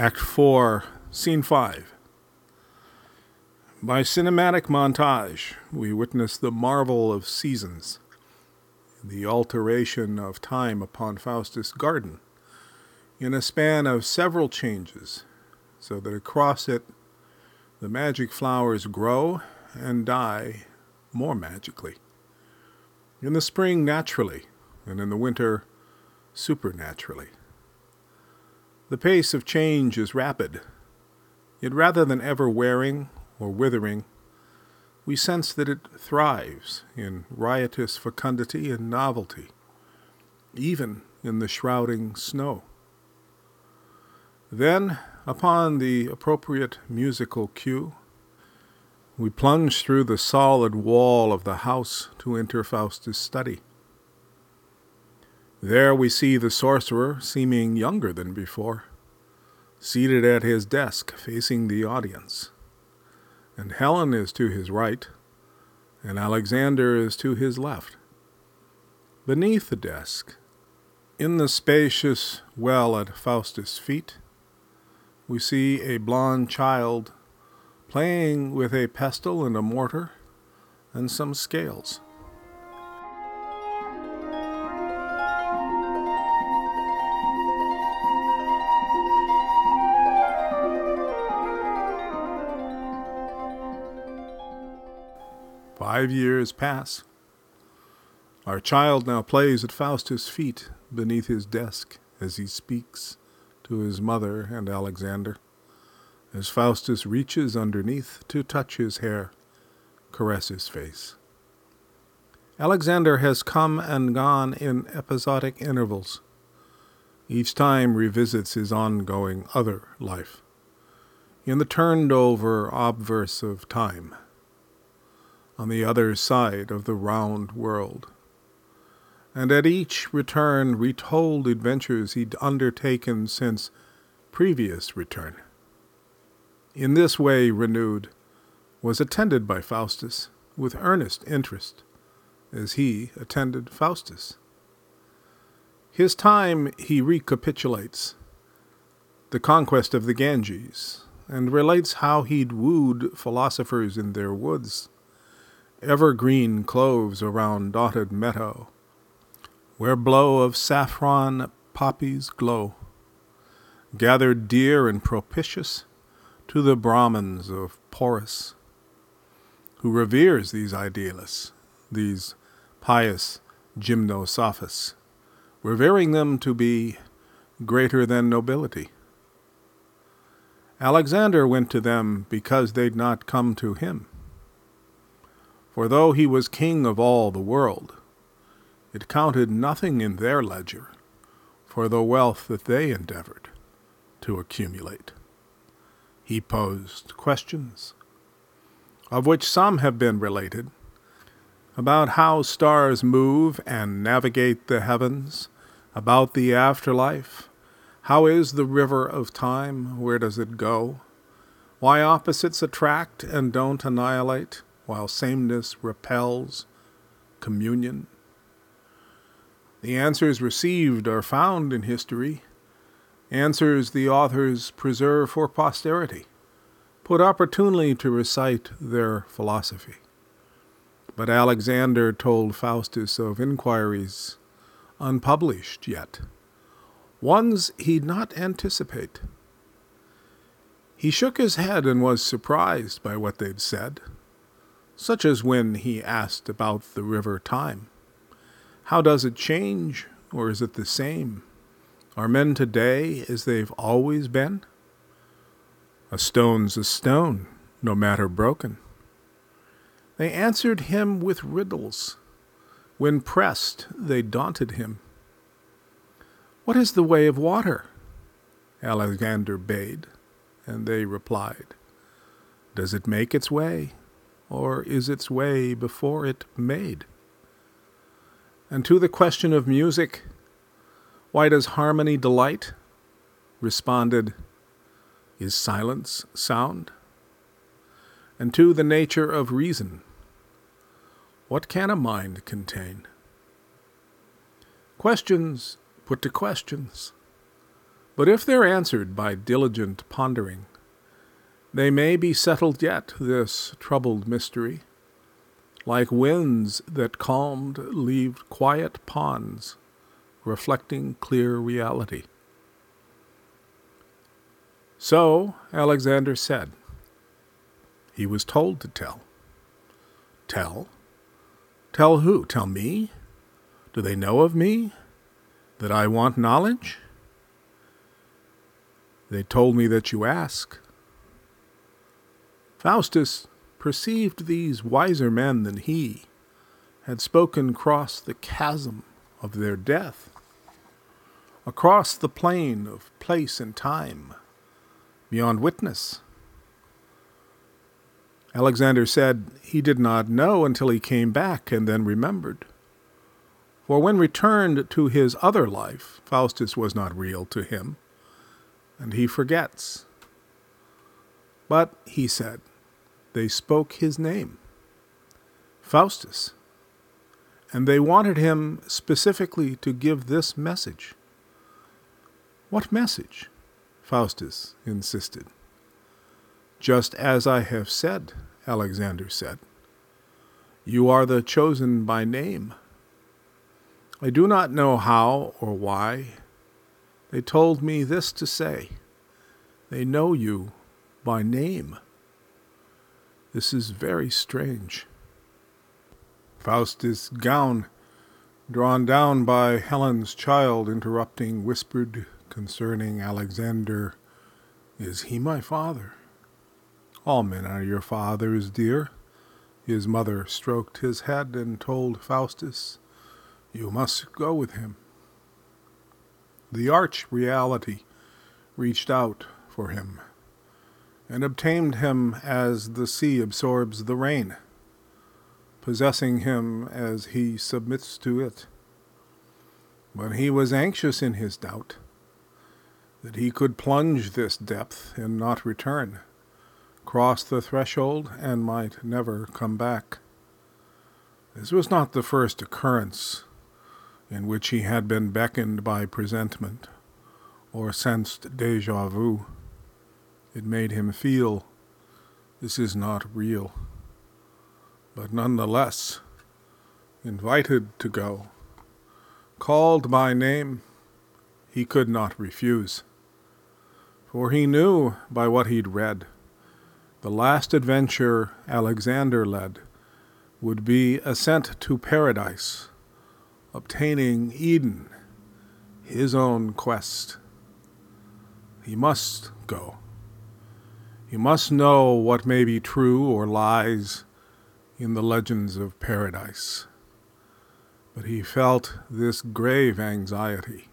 Act 4, Scene 5. By cinematic montage, we witness the marvel of seasons, the alteration of time upon Faustus' garden, in a span of several changes, so that across it the magic flowers grow and die more magically. In the spring, naturally, and in the winter, supernaturally. The pace of change is rapid, yet rather than ever wearing or withering, we sense that it thrives in riotous fecundity and novelty, even in the shrouding snow. Then, upon the appropriate musical cue, we plunge through the solid wall of the house to enter Faustus' study. There we see the sorcerer, seeming younger than before, seated at his desk facing the audience. And Helen is to his right, and Alexander is to his left. Beneath the desk, in the spacious well at Faustus' feet, we see a blond child playing with a pestle and a mortar and some scales. Five years pass. Our child now plays at Faustus' feet beneath his desk as he speaks to his mother and Alexander, as Faustus reaches underneath to touch his hair, caress his face. Alexander has come and gone in episodic intervals. Each time revisits his ongoing other life, in the turned over obverse of time on the other side of the round world. And at each return retold adventures he'd undertaken since previous return. In this way renewed, was attended by Faustus with earnest interest, as he attended Faustus. His time he recapitulates, the conquest of the Ganges, and relates how he'd wooed philosophers in their woods evergreen cloves around dotted meadow, where blow of saffron poppies glow, gathered dear and propitious to the Brahmins of Porus, who reveres these idealists, these pious gymnosophists, revering them to be greater than nobility. Alexander went to them because they'd not come to him. For though he was king of all the world, it counted nothing in their ledger for the wealth that they endeavored to accumulate. He posed questions, of which some have been related, about how stars move and navigate the heavens, about the afterlife, how is the river of time, where does it go, why opposites attract and don't annihilate, while sameness repels communion? The answers received are found in history, answers the authors preserve for posterity, put opportunely to recite their philosophy. But Alexander told Faustus of inquiries unpublished yet, ones he'd not anticipate. He shook his head and was surprised by what they'd said such as when he asked about the river time. How does it change, or is it the same? Are men today as they've always been? A stone's a stone, no matter broken. They answered him with riddles. When pressed, they daunted him. What is the way of water? Alexander bade, and they replied, Does it make its way? Or is its way before it made? And to the question of music, why does harmony delight? Responded, is silence sound? And to the nature of reason, what can a mind contain? Questions put to questions, But if they're answered by diligent pondering, they may be settled yet, this troubled mystery. Like winds that calmed leave quiet ponds, reflecting clear reality. So Alexander said. He was told to tell. Tell? Tell who? Tell me? Do they know of me? That I want knowledge? They told me that you ask. Faustus perceived these wiser men than he had spoken across the chasm of their death, across the plane of place and time, beyond witness. Alexander said he did not know until he came back and then remembered. For when returned to his other life, Faustus was not real to him and he forgets. But, he said, they spoke his name, Faustus, and they wanted him specifically to give this message. What message? Faustus insisted. Just as I have said, Alexander said. You are the chosen by name. I do not know how or why they told me this to say They know you by name. This is very strange. Faustus' gown, drawn down by Helen's child, interrupting, whispered concerning Alexander, Is he my father? All men are your fathers, dear. His mother stroked his head and told Faustus, You must go with him. The arch reality reached out for him and obtained him as the sea absorbs the rain, possessing him as he submits to it. But he was anxious in his doubt that he could plunge this depth and not return, cross the threshold, and might never come back. This was not the first occurrence in which he had been beckoned by presentiment or sensed deja vu. It made him feel this is not real, but nonetheless invited to go. Called by name, he could not refuse, for he knew by what he'd read the last adventure Alexander led would be ascent to paradise obtaining Eden, his own quest. He must go. He must know what may be true or lies in the legends of paradise. But he felt this grave anxiety.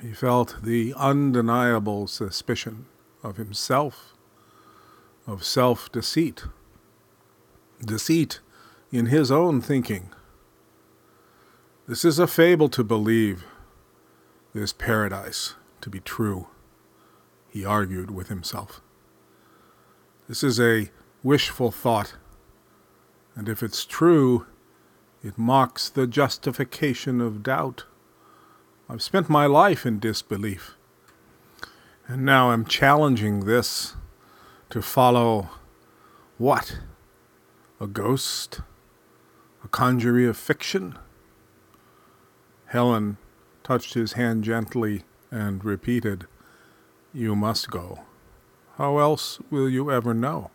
He felt the undeniable suspicion of himself, of self deceit, deceit in his own thinking this is a fable to believe this paradise to be true, he argued with himself. This is a wishful thought, and if it's true, it mocks the justification of doubt. I've spent my life in disbelief, and now I'm challenging this to follow what? A ghost? A conjury of fiction? Helen touched his hand gently and repeated, You must go. How else will you ever know?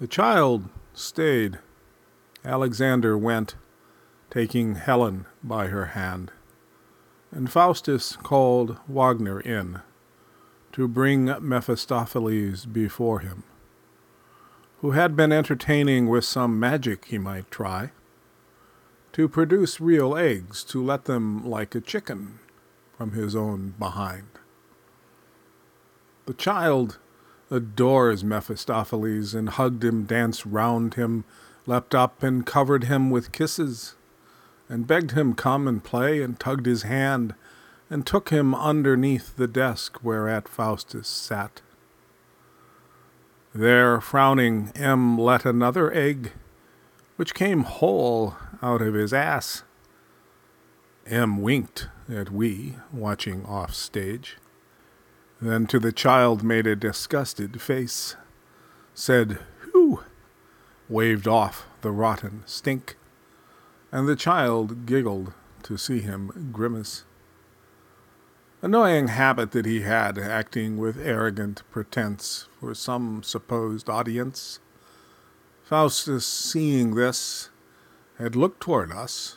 The child stayed Alexander went, taking Helen by her hand, and Faustus called Wagner in to bring Mephistopheles before him, who had been entertaining with some magic he might try, to produce real eggs to let them like a chicken from his own behind. The child adores Mephistopheles and hugged him, danced round him, leapt up and covered him with kisses, and begged him come and play, and tugged his hand, and took him underneath the desk whereat Faustus sat. There, frowning, M let another egg, which came whole out of his ass. M winked at we, watching off stage. Then to the child made a disgusted face, said, Who? waved off the rotten stink, and the child giggled to see him grimace. Annoying habit that he had, acting with arrogant pretense for some supposed audience. Faustus, seeing this, had looked toward us,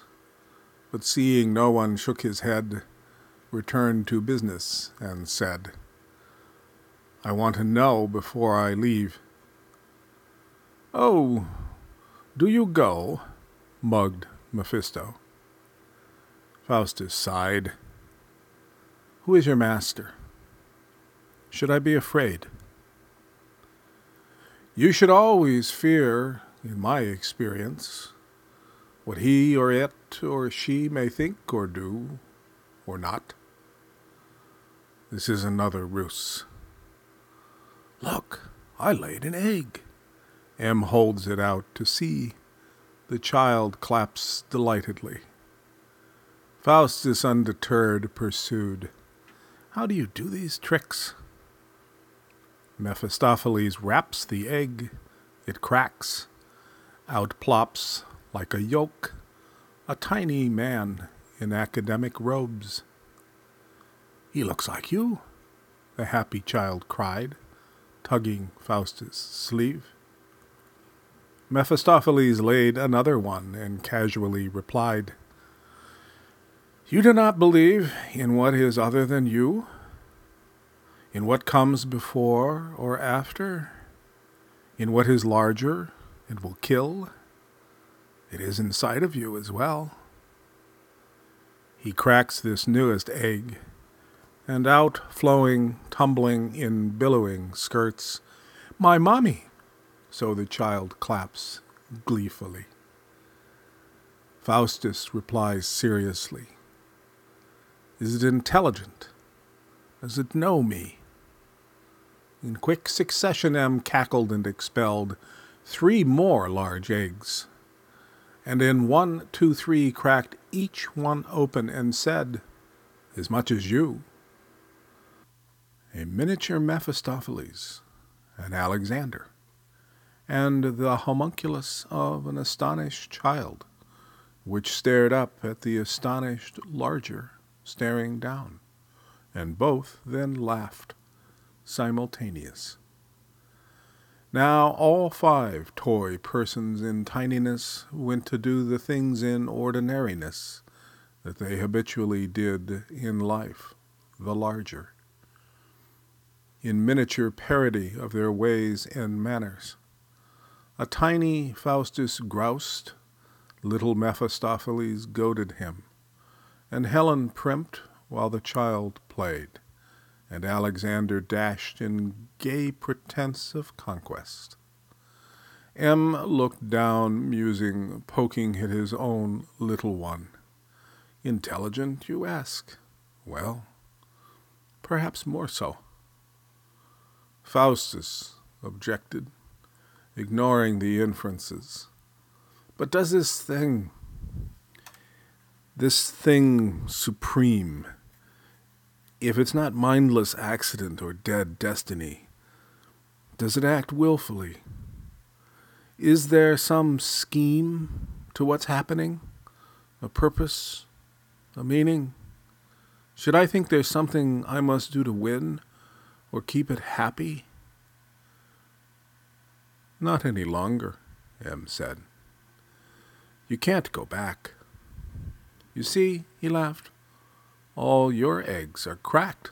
but seeing no one shook his head, returned to business and said, I want to know before I leave. Oh, do you go? mugged Mephisto. Faustus sighed. Who is your master? Should I be afraid? You should always fear, in my experience, what he or it or she may think or do or not. This is another ruse. Look, I laid an egg. M holds it out to see. The child claps delightedly. Faustus, undeterred, pursued, How do you do these tricks? Mephistopheles wraps the egg. It cracks. Out plops, like a yolk, a tiny man in academic robes. He looks like you, the happy child cried tugging Faustus' sleeve. Mephistopheles laid another one and casually replied, You do not believe in what is other than you? In what comes before or after? In what is larger and will kill? It is inside of you as well. He cracks this newest egg and out flowing, tumbling in billowing skirts, My mommy! So the child claps gleefully. Faustus replies seriously, Is it intelligent? Does it know me? In quick succession, M cackled and expelled three more large eggs, and in one, two, three cracked each one open and said, As much as you a miniature Mephistopheles, an Alexander, and the homunculus of an astonished child, which stared up at the astonished larger staring down, and both then laughed simultaneous. Now all five toy persons in tininess went to do the things in ordinariness that they habitually did in life, the larger in miniature parody of their ways and manners. A tiny Faustus groused, little Mephistopheles goaded him, and Helen primped while the child played, and Alexander dashed in gay pretense of conquest. M looked down, musing, poking at his own little one. Intelligent, you ask? Well, perhaps more so. Faustus objected, ignoring the inferences. But does this thing, this thing supreme, if it's not mindless accident or dead destiny, does it act willfully? Is there some scheme to what's happening? A purpose? A meaning? Should I think there's something I must do to win? Or keep it happy? Not any longer, M said. You can't go back. You see, he laughed, all your eggs are cracked.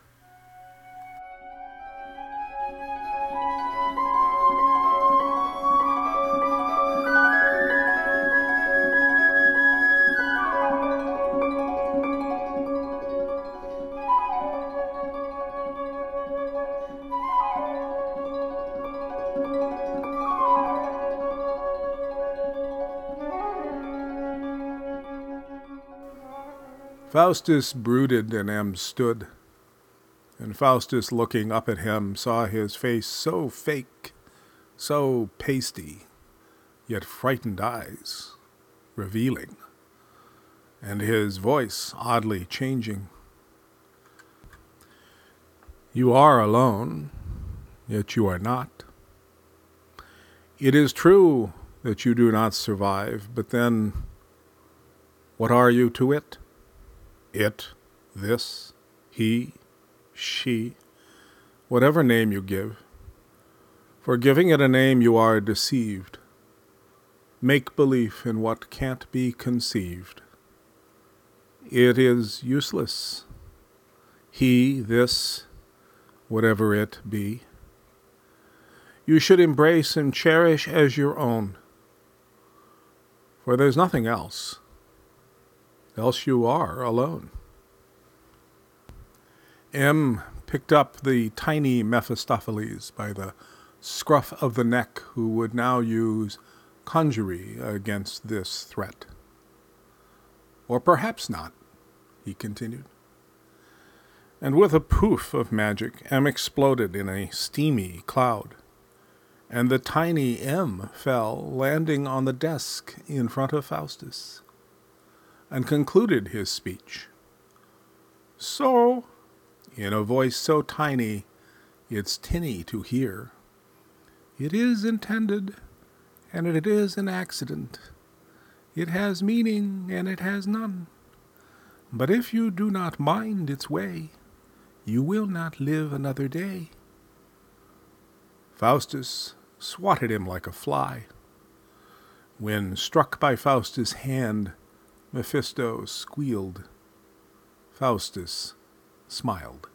Faustus brooded and M stood. And Faustus, looking up at him, saw his face so fake, so pasty, yet frightened eyes, revealing, and his voice oddly changing. You are alone, yet you are not. It is true that you do not survive, but then what are you to it? It, this, he, she, whatever name you give. For giving it a name, you are deceived. Make belief in what can't be conceived. It is useless. He, this, whatever it be. You should embrace and cherish as your own. For there's nothing else else you are alone. M picked up the tiny Mephistopheles by the scruff of the neck, who would now use conjury against this threat. Or perhaps not, he continued. And with a poof of magic, M exploded in a steamy cloud, and the tiny M fell, landing on the desk in front of Faustus and concluded his speech. So, in a voice so tiny it's tinny to hear, it is intended, and it is an accident. It has meaning, and it has none. But if you do not mind its way, you will not live another day. Faustus swatted him like a fly. When struck by Faustus' hand, Mephisto squealed. Faustus smiled.